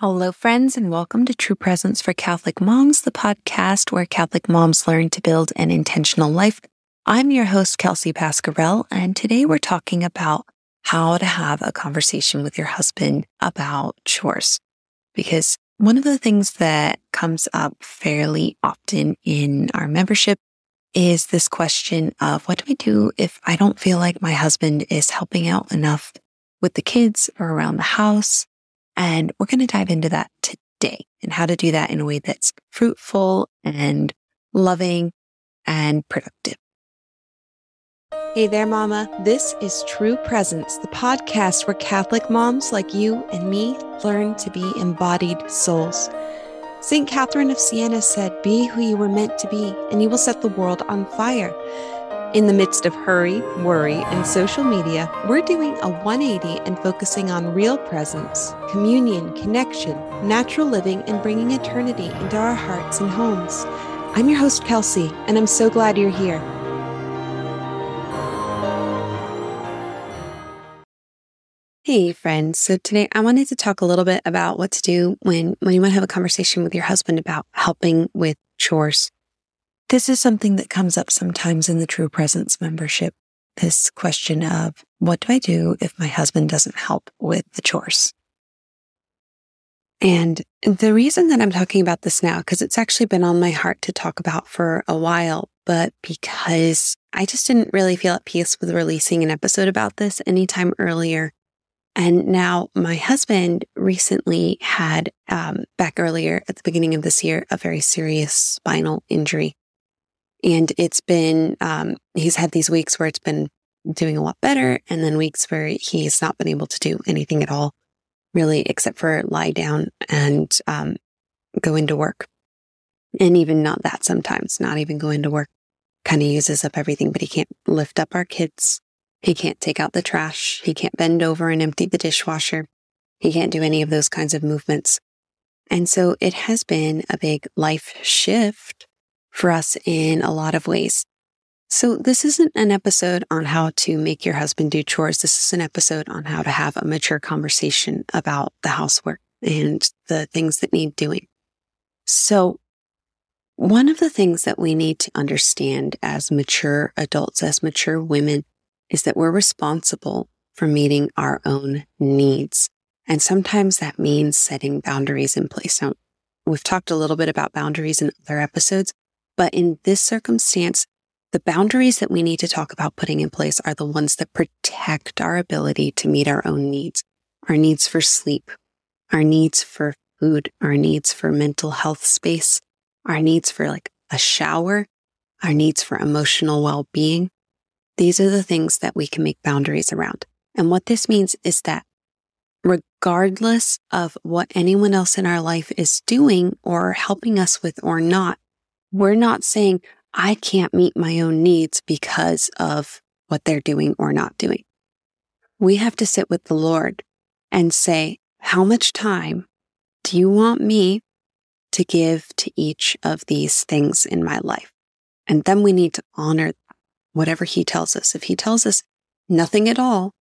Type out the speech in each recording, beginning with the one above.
Hello, friends, and welcome to True Presence for Catholic Moms, the podcast where Catholic moms learn to build an intentional life. I'm your host, Kelsey Pascarell, and today we're talking about how to have a conversation with your husband about chores. Because one of the things that comes up fairly often in our membership is this question of what do I do if I don't feel like my husband is helping out enough with the kids or around the house? And we're going to dive into that today and how to do that in a way that's fruitful and loving and productive. Hey there, Mama. This is True Presence, the podcast where Catholic moms like you and me learn to be embodied souls. St. Catherine of Siena said, Be who you were meant to be, and you will set the world on fire. In the midst of hurry, worry, and social media, we're doing a 180 and focusing on real presence, communion, connection, natural living, and bringing eternity into our hearts and homes. I'm your host, Kelsey, and I'm so glad you're here. Hey friends, so today I wanted to talk a little bit about what to do when, when you want to have a conversation with your husband about helping with chores. This is something that comes up sometimes in the True Presence membership. This question of what do I do if my husband doesn't help with the chores? And the reason that I'm talking about this now, because it's actually been on my heart to talk about for a while, but because I just didn't really feel at peace with releasing an episode about this anytime earlier. And now my husband recently had, um, back earlier at the beginning of this year, a very serious spinal injury. And it's been, um, he's had these weeks where it's been doing a lot better, and then weeks where he's not been able to do anything at all, really, except for lie down and um, go into work. And even not that sometimes, not even go into work, kind of uses up everything, but he can't lift up our kids. He can't take out the trash. He can't bend over and empty the dishwasher. He can't do any of those kinds of movements. And so it has been a big life shift for us in a lot of ways. So this isn't an episode on how to make your husband do chores. This is an episode on how to have a mature conversation about the housework and the things that need doing. So one of the things that we need to understand as mature adults, as mature women, is that we're responsible for meeting our own needs. And sometimes that means setting boundaries in place. Now, we've talked a little bit about boundaries in other episodes, but in this circumstance, the boundaries that we need to talk about putting in place are the ones that protect our ability to meet our own needs, our needs for sleep, our needs for food, our needs for mental health space, our needs for like a shower, our needs for emotional well being. These are the things that we can make boundaries around. And what this means is that regardless of what anyone else in our life is doing or helping us with or not, we're not saying, I can't meet my own needs because of what they're doing or not doing. We have to sit with the Lord and say, how much time do you want me to give to each of these things in my life? And then we need to honor whatever he tells us. If he tells us nothing at all,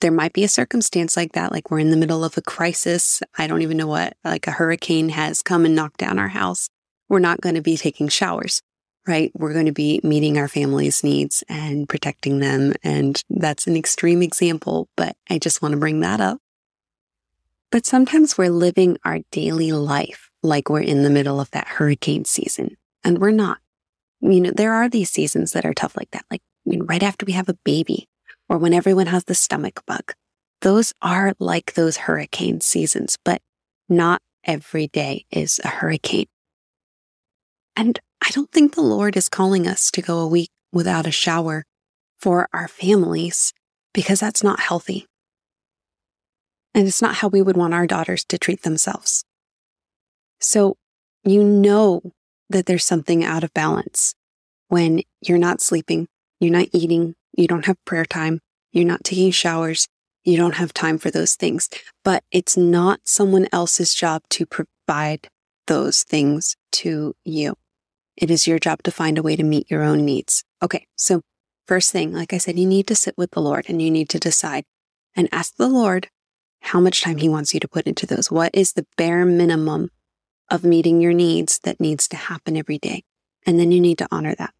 there might be a circumstance like that, like we're in the middle of a crisis. I don't even know what, like a hurricane has come and knocked down our house we're not going to be taking showers, right? We're going to be meeting our family's needs and protecting them. And that's an extreme example, but I just want to bring that up. But sometimes we're living our daily life like we're in the middle of that hurricane season and we're not. You know, there are these seasons that are tough like that, like right after we have a baby or when everyone has the stomach bug. Those are like those hurricane seasons, but not every day is a hurricane. And I don't think the Lord is calling us to go a week without a shower for our families because that's not healthy. And it's not how we would want our daughters to treat themselves. So you know that there's something out of balance when you're not sleeping, you're not eating, you don't have prayer time, you're not taking showers, you don't have time for those things. But it's not someone else's job to provide those things to you. It is your job to find a way to meet your own needs. Okay. So first thing, like I said, you need to sit with the Lord and you need to decide and ask the Lord, how much time he wants you to put into those. What is the bare minimum of meeting your needs that needs to happen every day? And then you need to honor that.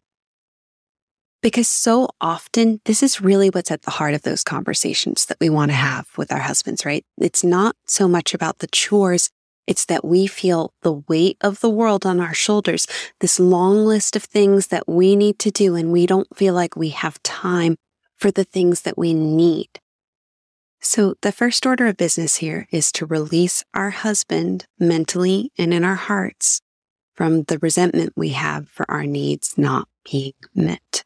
Because so often, this is really what's at the heart of those conversations that we want to have with our husbands, right? It's not so much about the chores. It's that we feel the weight of the world on our shoulders, this long list of things that we need to do, and we don't feel like we have time for the things that we need. So, the first order of business here is to release our husband mentally and in our hearts from the resentment we have for our needs not being met.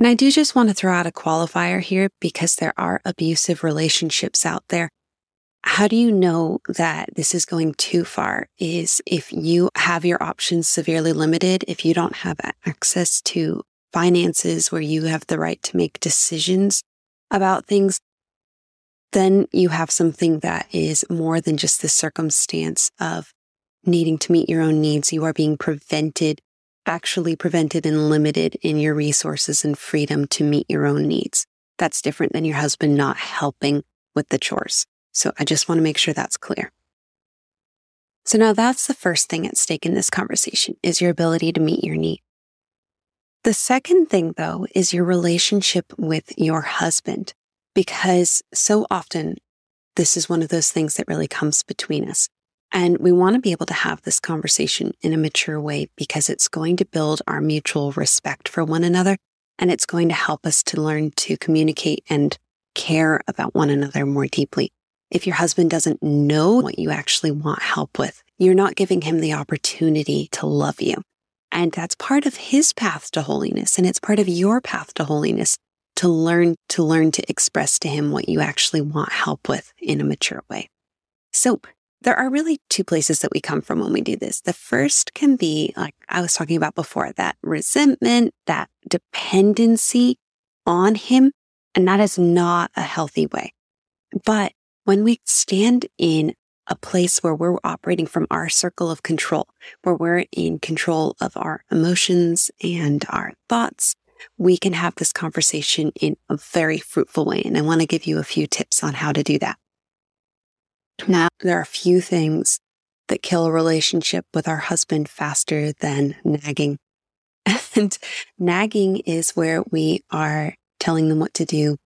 And I do just want to throw out a qualifier here because there are abusive relationships out there. How do you know that this is going too far? Is if you have your options severely limited, if you don't have access to finances where you have the right to make decisions about things, then you have something that is more than just the circumstance of needing to meet your own needs. You are being prevented actually prevented and limited in your resources and freedom to meet your own needs. That's different than your husband not helping with the chores. So I just want to make sure that's clear. So now that's the first thing at stake in this conversation is your ability to meet your need. The second thing though is your relationship with your husband, because so often this is one of those things that really comes between us. And we want to be able to have this conversation in a mature way because it's going to build our mutual respect for one another. And it's going to help us to learn to communicate and care about one another more deeply. If your husband doesn't know what you actually want help with, you're not giving him the opportunity to love you. And that's part of his path to holiness. And it's part of your path to holiness to learn to learn to express to him what you actually want help with in a mature way. So there are really two places that we come from when we do this. The first can be, like I was talking about before, that resentment, that dependency on him. And that is not a healthy way. But when we stand in a place where we're operating from our circle of control, where we're in control of our emotions and our thoughts, we can have this conversation in a very fruitful way. And I want to give you a few tips on how to do that. Now, there are a few things that kill a relationship with our husband faster than nagging. And nagging is where we are telling them what to do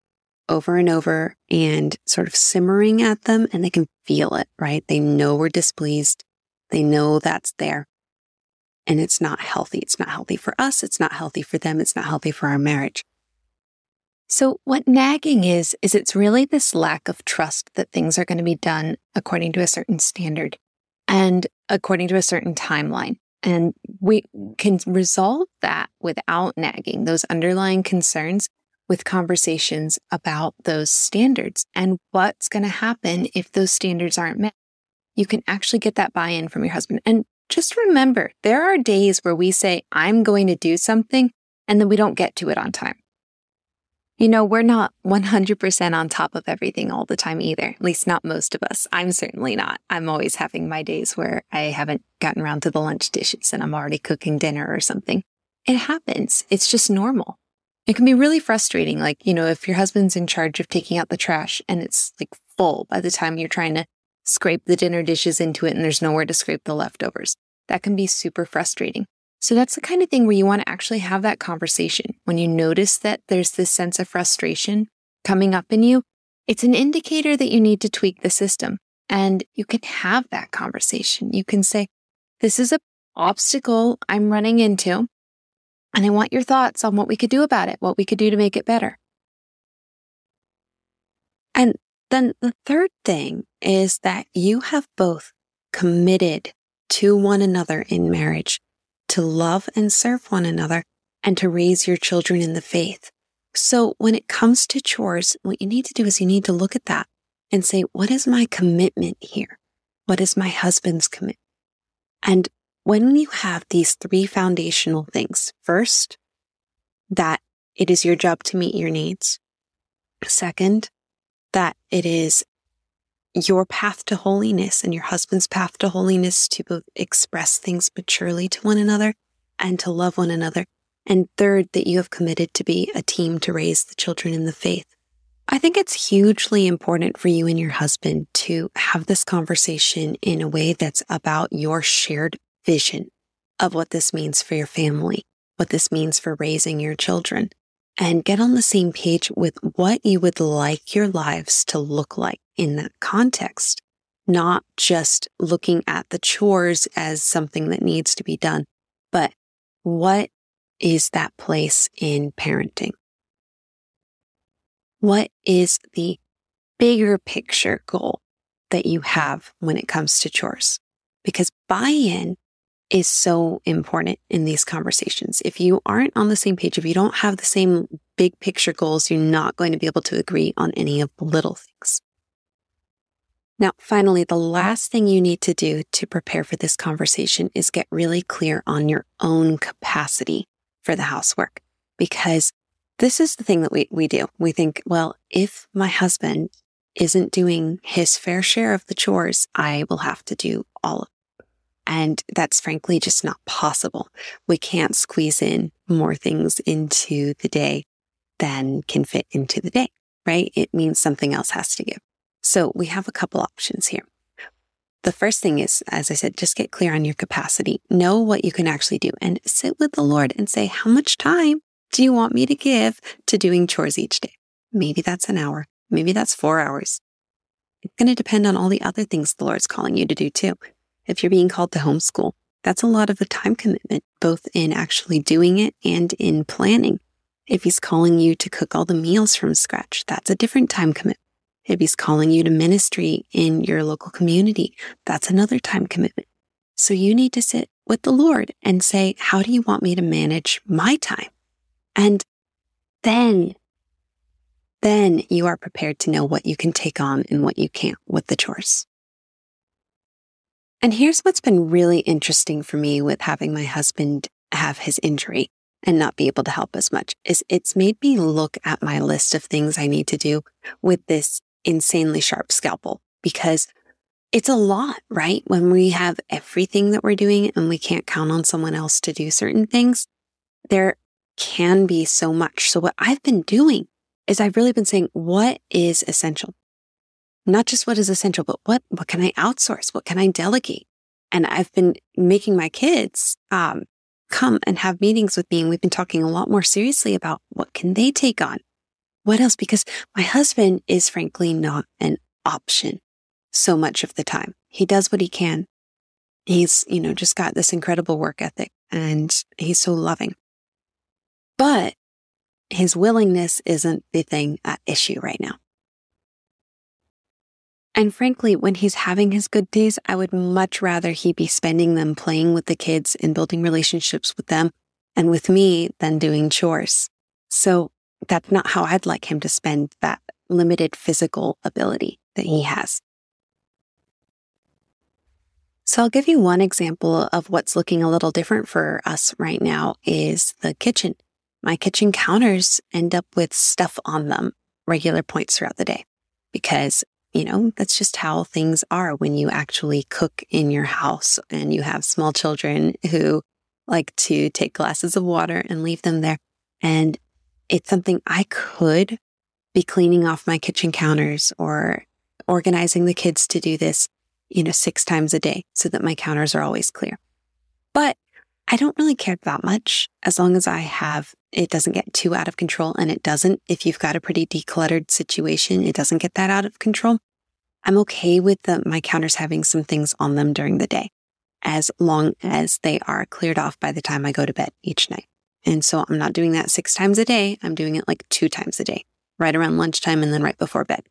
over and over and sort of simmering at them and they can feel it, right? They know we're displeased. They know that's there and it's not healthy. It's not healthy for us. It's not healthy for them. It's not healthy for our marriage. So, what nagging is, is it's really this lack of trust that things are going to be done according to a certain standard and according to a certain timeline. And we can resolve that without nagging, those underlying concerns with conversations about those standards and what's going to happen if those standards aren't met. You can actually get that buy in from your husband. And just remember, there are days where we say, I'm going to do something, and then we don't get to it on time. You know, we're not 100% on top of everything all the time either, at least not most of us. I'm certainly not. I'm always having my days where I haven't gotten around to the lunch dishes and I'm already cooking dinner or something. It happens. It's just normal. It can be really frustrating. Like, you know, if your husband's in charge of taking out the trash and it's like full by the time you're trying to scrape the dinner dishes into it and there's nowhere to scrape the leftovers. That can be super frustrating. So that's the kind of thing where you want to actually have that conversation. When you notice that there's this sense of frustration coming up in you, it's an indicator that you need to tweak the system. And you can have that conversation. You can say, this is an obstacle I'm running into. And I want your thoughts on what we could do about it, what we could do to make it better. And then the third thing is that you have both committed to one another in marriage to love and serve one another and to raise your children in the faith. So when it comes to chores, what you need to do is you need to look at that and say, what is my commitment here? What is my husband's commitment? And when you have these three foundational things, first, that it is your job to meet your needs. Second, that it is your path to holiness and your husband's path to holiness to both express things maturely to one another and to love one another. And third, that you have committed to be a team to raise the children in the faith. I think it's hugely important for you and your husband to have this conversation in a way that's about your shared vision of what this means for your family, what this means for raising your children, and get on the same page with what you would like your lives to look like in that context, not just looking at the chores as something that needs to be done, but what is that place in parenting? What is the bigger picture goal that you have when it comes to chores? Because buy in is so important in these conversations. If you aren't on the same page, if you don't have the same big picture goals, you're not going to be able to agree on any of the little things. Now, finally, the last thing you need to do to prepare for this conversation is get really clear on your own capacity for the housework because this is the thing that we, we do. We think, well, if my husband isn't doing his fair share of the chores, I will have to do all of. And that's frankly just not possible. We can't squeeze in more things into the day than can fit into the day, right? It means something else has to give. So we have a couple options here. The first thing is, as I said, just get clear on your capacity. Know what you can actually do and sit with the Lord and say, how much time do you want me to give to doing chores each day? Maybe that's an hour. Maybe that's four hours. It's going to depend on all the other things the Lord's calling you to do too. If you're being called to homeschool, that's a lot of the time commitment, both in actually doing it and in planning. If he's calling you to cook all the meals from scratch, that's a different time commitment. If he's calling you to ministry in your local community, that's another time commitment. So you need to sit with the Lord and say, how do you want me to manage my time? And then, then you are prepared to know what you can take on and what you can't with the chores. And here's what's been really interesting for me with having my husband have his injury and not be able to help as much is it's made me look at my list of things I need to do with this insanely sharp scalpel because it's a lot, right? When we have everything that we're doing and we can't count on someone else to do certain things, there can be so much. So what I've been doing is I've really been saying, what is essential? Not just what is essential, but what, what can I outsource? What can I delegate? And I've been making my kids, um, come and have meetings with me. And we've been talking a lot more seriously about what can they take on? What else? Because my husband is frankly not an option so much of the time. He does what he can. He's, you know, just got this incredible work ethic and he's so loving. But his willingness isn't the thing at issue right now. And frankly, when he's having his good days, I would much rather he be spending them playing with the kids and building relationships with them and with me than doing chores. So that's not how I'd like him to spend that limited physical ability that he has. So I'll give you one example of what's looking a little different for us right now is the kitchen my kitchen counters end up with stuff on them regular points throughout the day because, you know, that's just how things are when you actually cook in your house and you have small children who like to take glasses of water and leave them there. And it's something I could be cleaning off my kitchen counters or organizing the kids to do this, you know, six times a day so that my counters are always clear. But I don't really care that much as long as I have it doesn't get too out of control and it doesn't. If you've got a pretty decluttered situation, it doesn't get that out of control. I'm okay with the, my counters having some things on them during the day as long as they are cleared off by the time I go to bed each night. And so I'm not doing that six times a day. I'm doing it like two times a day, right around lunchtime and then right before bed.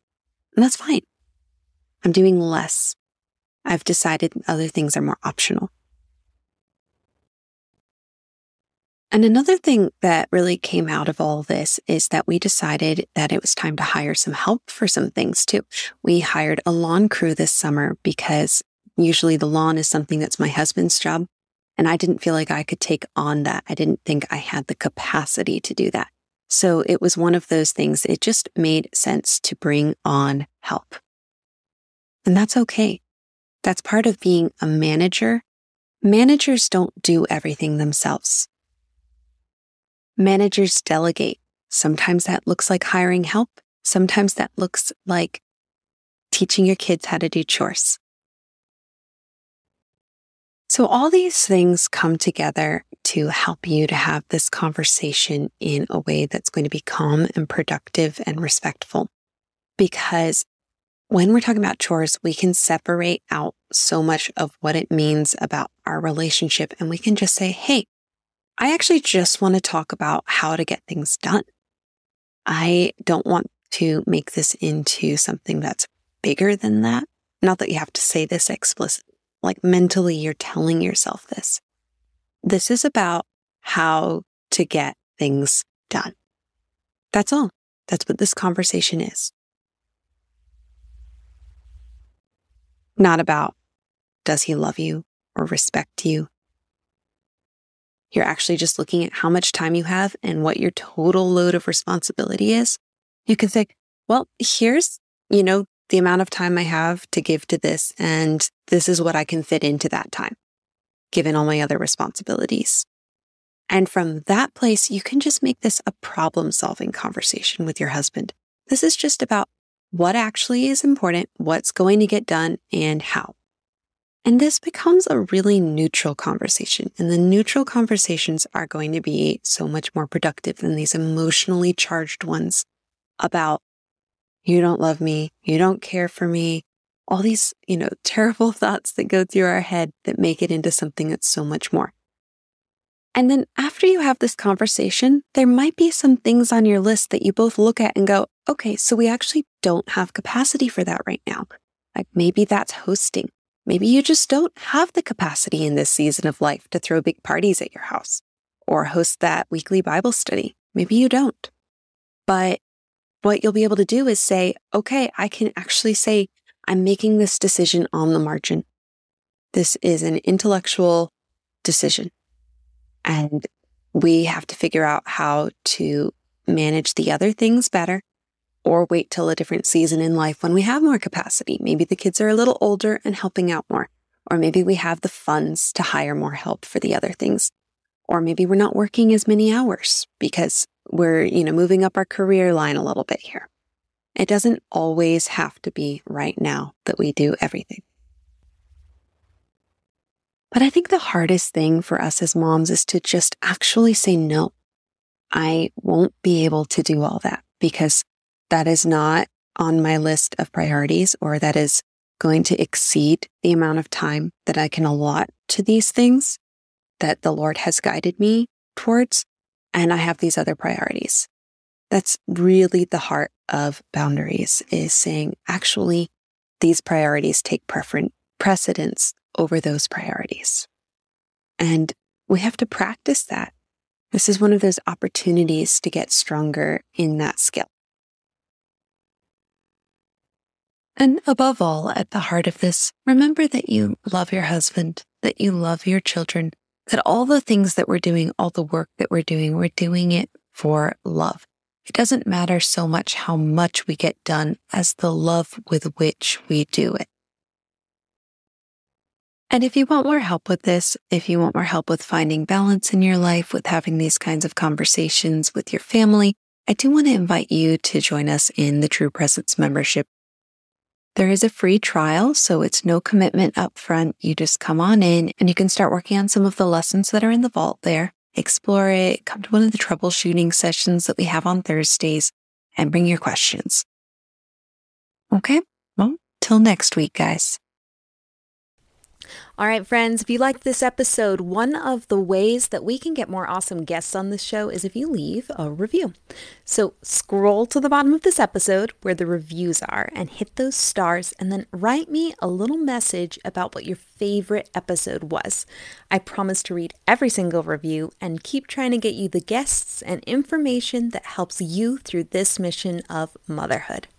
And that's fine. I'm doing less. I've decided other things are more optional. And another thing that really came out of all this is that we decided that it was time to hire some help for some things too. We hired a lawn crew this summer because usually the lawn is something that's my husband's job. And I didn't feel like I could take on that. I didn't think I had the capacity to do that. So it was one of those things. It just made sense to bring on help. And that's okay. That's part of being a manager. Managers don't do everything themselves. Managers delegate. Sometimes that looks like hiring help. Sometimes that looks like teaching your kids how to do chores. So, all these things come together to help you to have this conversation in a way that's going to be calm and productive and respectful. Because when we're talking about chores, we can separate out so much of what it means about our relationship. And we can just say, Hey, I actually just want to talk about how to get things done. I don't want to make this into something that's bigger than that. Not that you have to say this explicitly, like mentally, you're telling yourself this. This is about how to get things done. That's all. That's what this conversation is. Not about does he love you or respect you? You're actually just looking at how much time you have and what your total load of responsibility is. You can think, well, here's, you know, the amount of time I have to give to this, and this is what I can fit into that time, given all my other responsibilities. And from that place, you can just make this a problem solving conversation with your husband. This is just about what actually is important, what's going to get done, and how. And this becomes a really neutral conversation. And the neutral conversations are going to be so much more productive than these emotionally charged ones about you don't love me, you don't care for me, all these, you know, terrible thoughts that go through our head that make it into something that's so much more. And then after you have this conversation, there might be some things on your list that you both look at and go, okay, so we actually don't have capacity for that right now. Like maybe that's hosting. Maybe you just don't have the capacity in this season of life to throw big parties at your house or host that weekly Bible study. Maybe you don't. But what you'll be able to do is say, okay, I can actually say, I'm making this decision on the margin. This is an intellectual decision. And we have to figure out how to manage the other things better or wait till a different season in life when we have more capacity. Maybe the kids are a little older and helping out more. Or maybe we have the funds to hire more help for the other things. Or maybe we're not working as many hours because we're, you know, moving up our career line a little bit here. It doesn't always have to be right now that we do everything. But I think the hardest thing for us as moms is to just actually say no. I won't be able to do all that because that is not on my list of priorities or that is going to exceed the amount of time that I can allot to these things that the Lord has guided me towards and I have these other priorities. That's really the heart of boundaries is saying, actually, these priorities take preference, precedence over those priorities. And we have to practice that. This is one of those opportunities to get stronger in that skill. And above all, at the heart of this, remember that you love your husband, that you love your children, that all the things that we're doing, all the work that we're doing, we're doing it for love. It doesn't matter so much how much we get done as the love with which we do it. And if you want more help with this, if you want more help with finding balance in your life, with having these kinds of conversations with your family, I do want to invite you to join us in the True Presence membership there is a free trial, so it's no commitment up front. You just come on in and you can start working on some of the lessons that are in the vault there. Explore it, come to one of the troubleshooting sessions that we have on Thursdays, and bring your questions. Okay, well, till next week, guys. All right, friends, if you liked this episode, one of the ways that we can get more awesome guests on this show is if you leave a review. So scroll to the bottom of this episode where the reviews are and hit those stars and then write me a little message about what your favorite episode was. I promise to read every single review and keep trying to get you the guests and information that helps you through this mission of motherhood.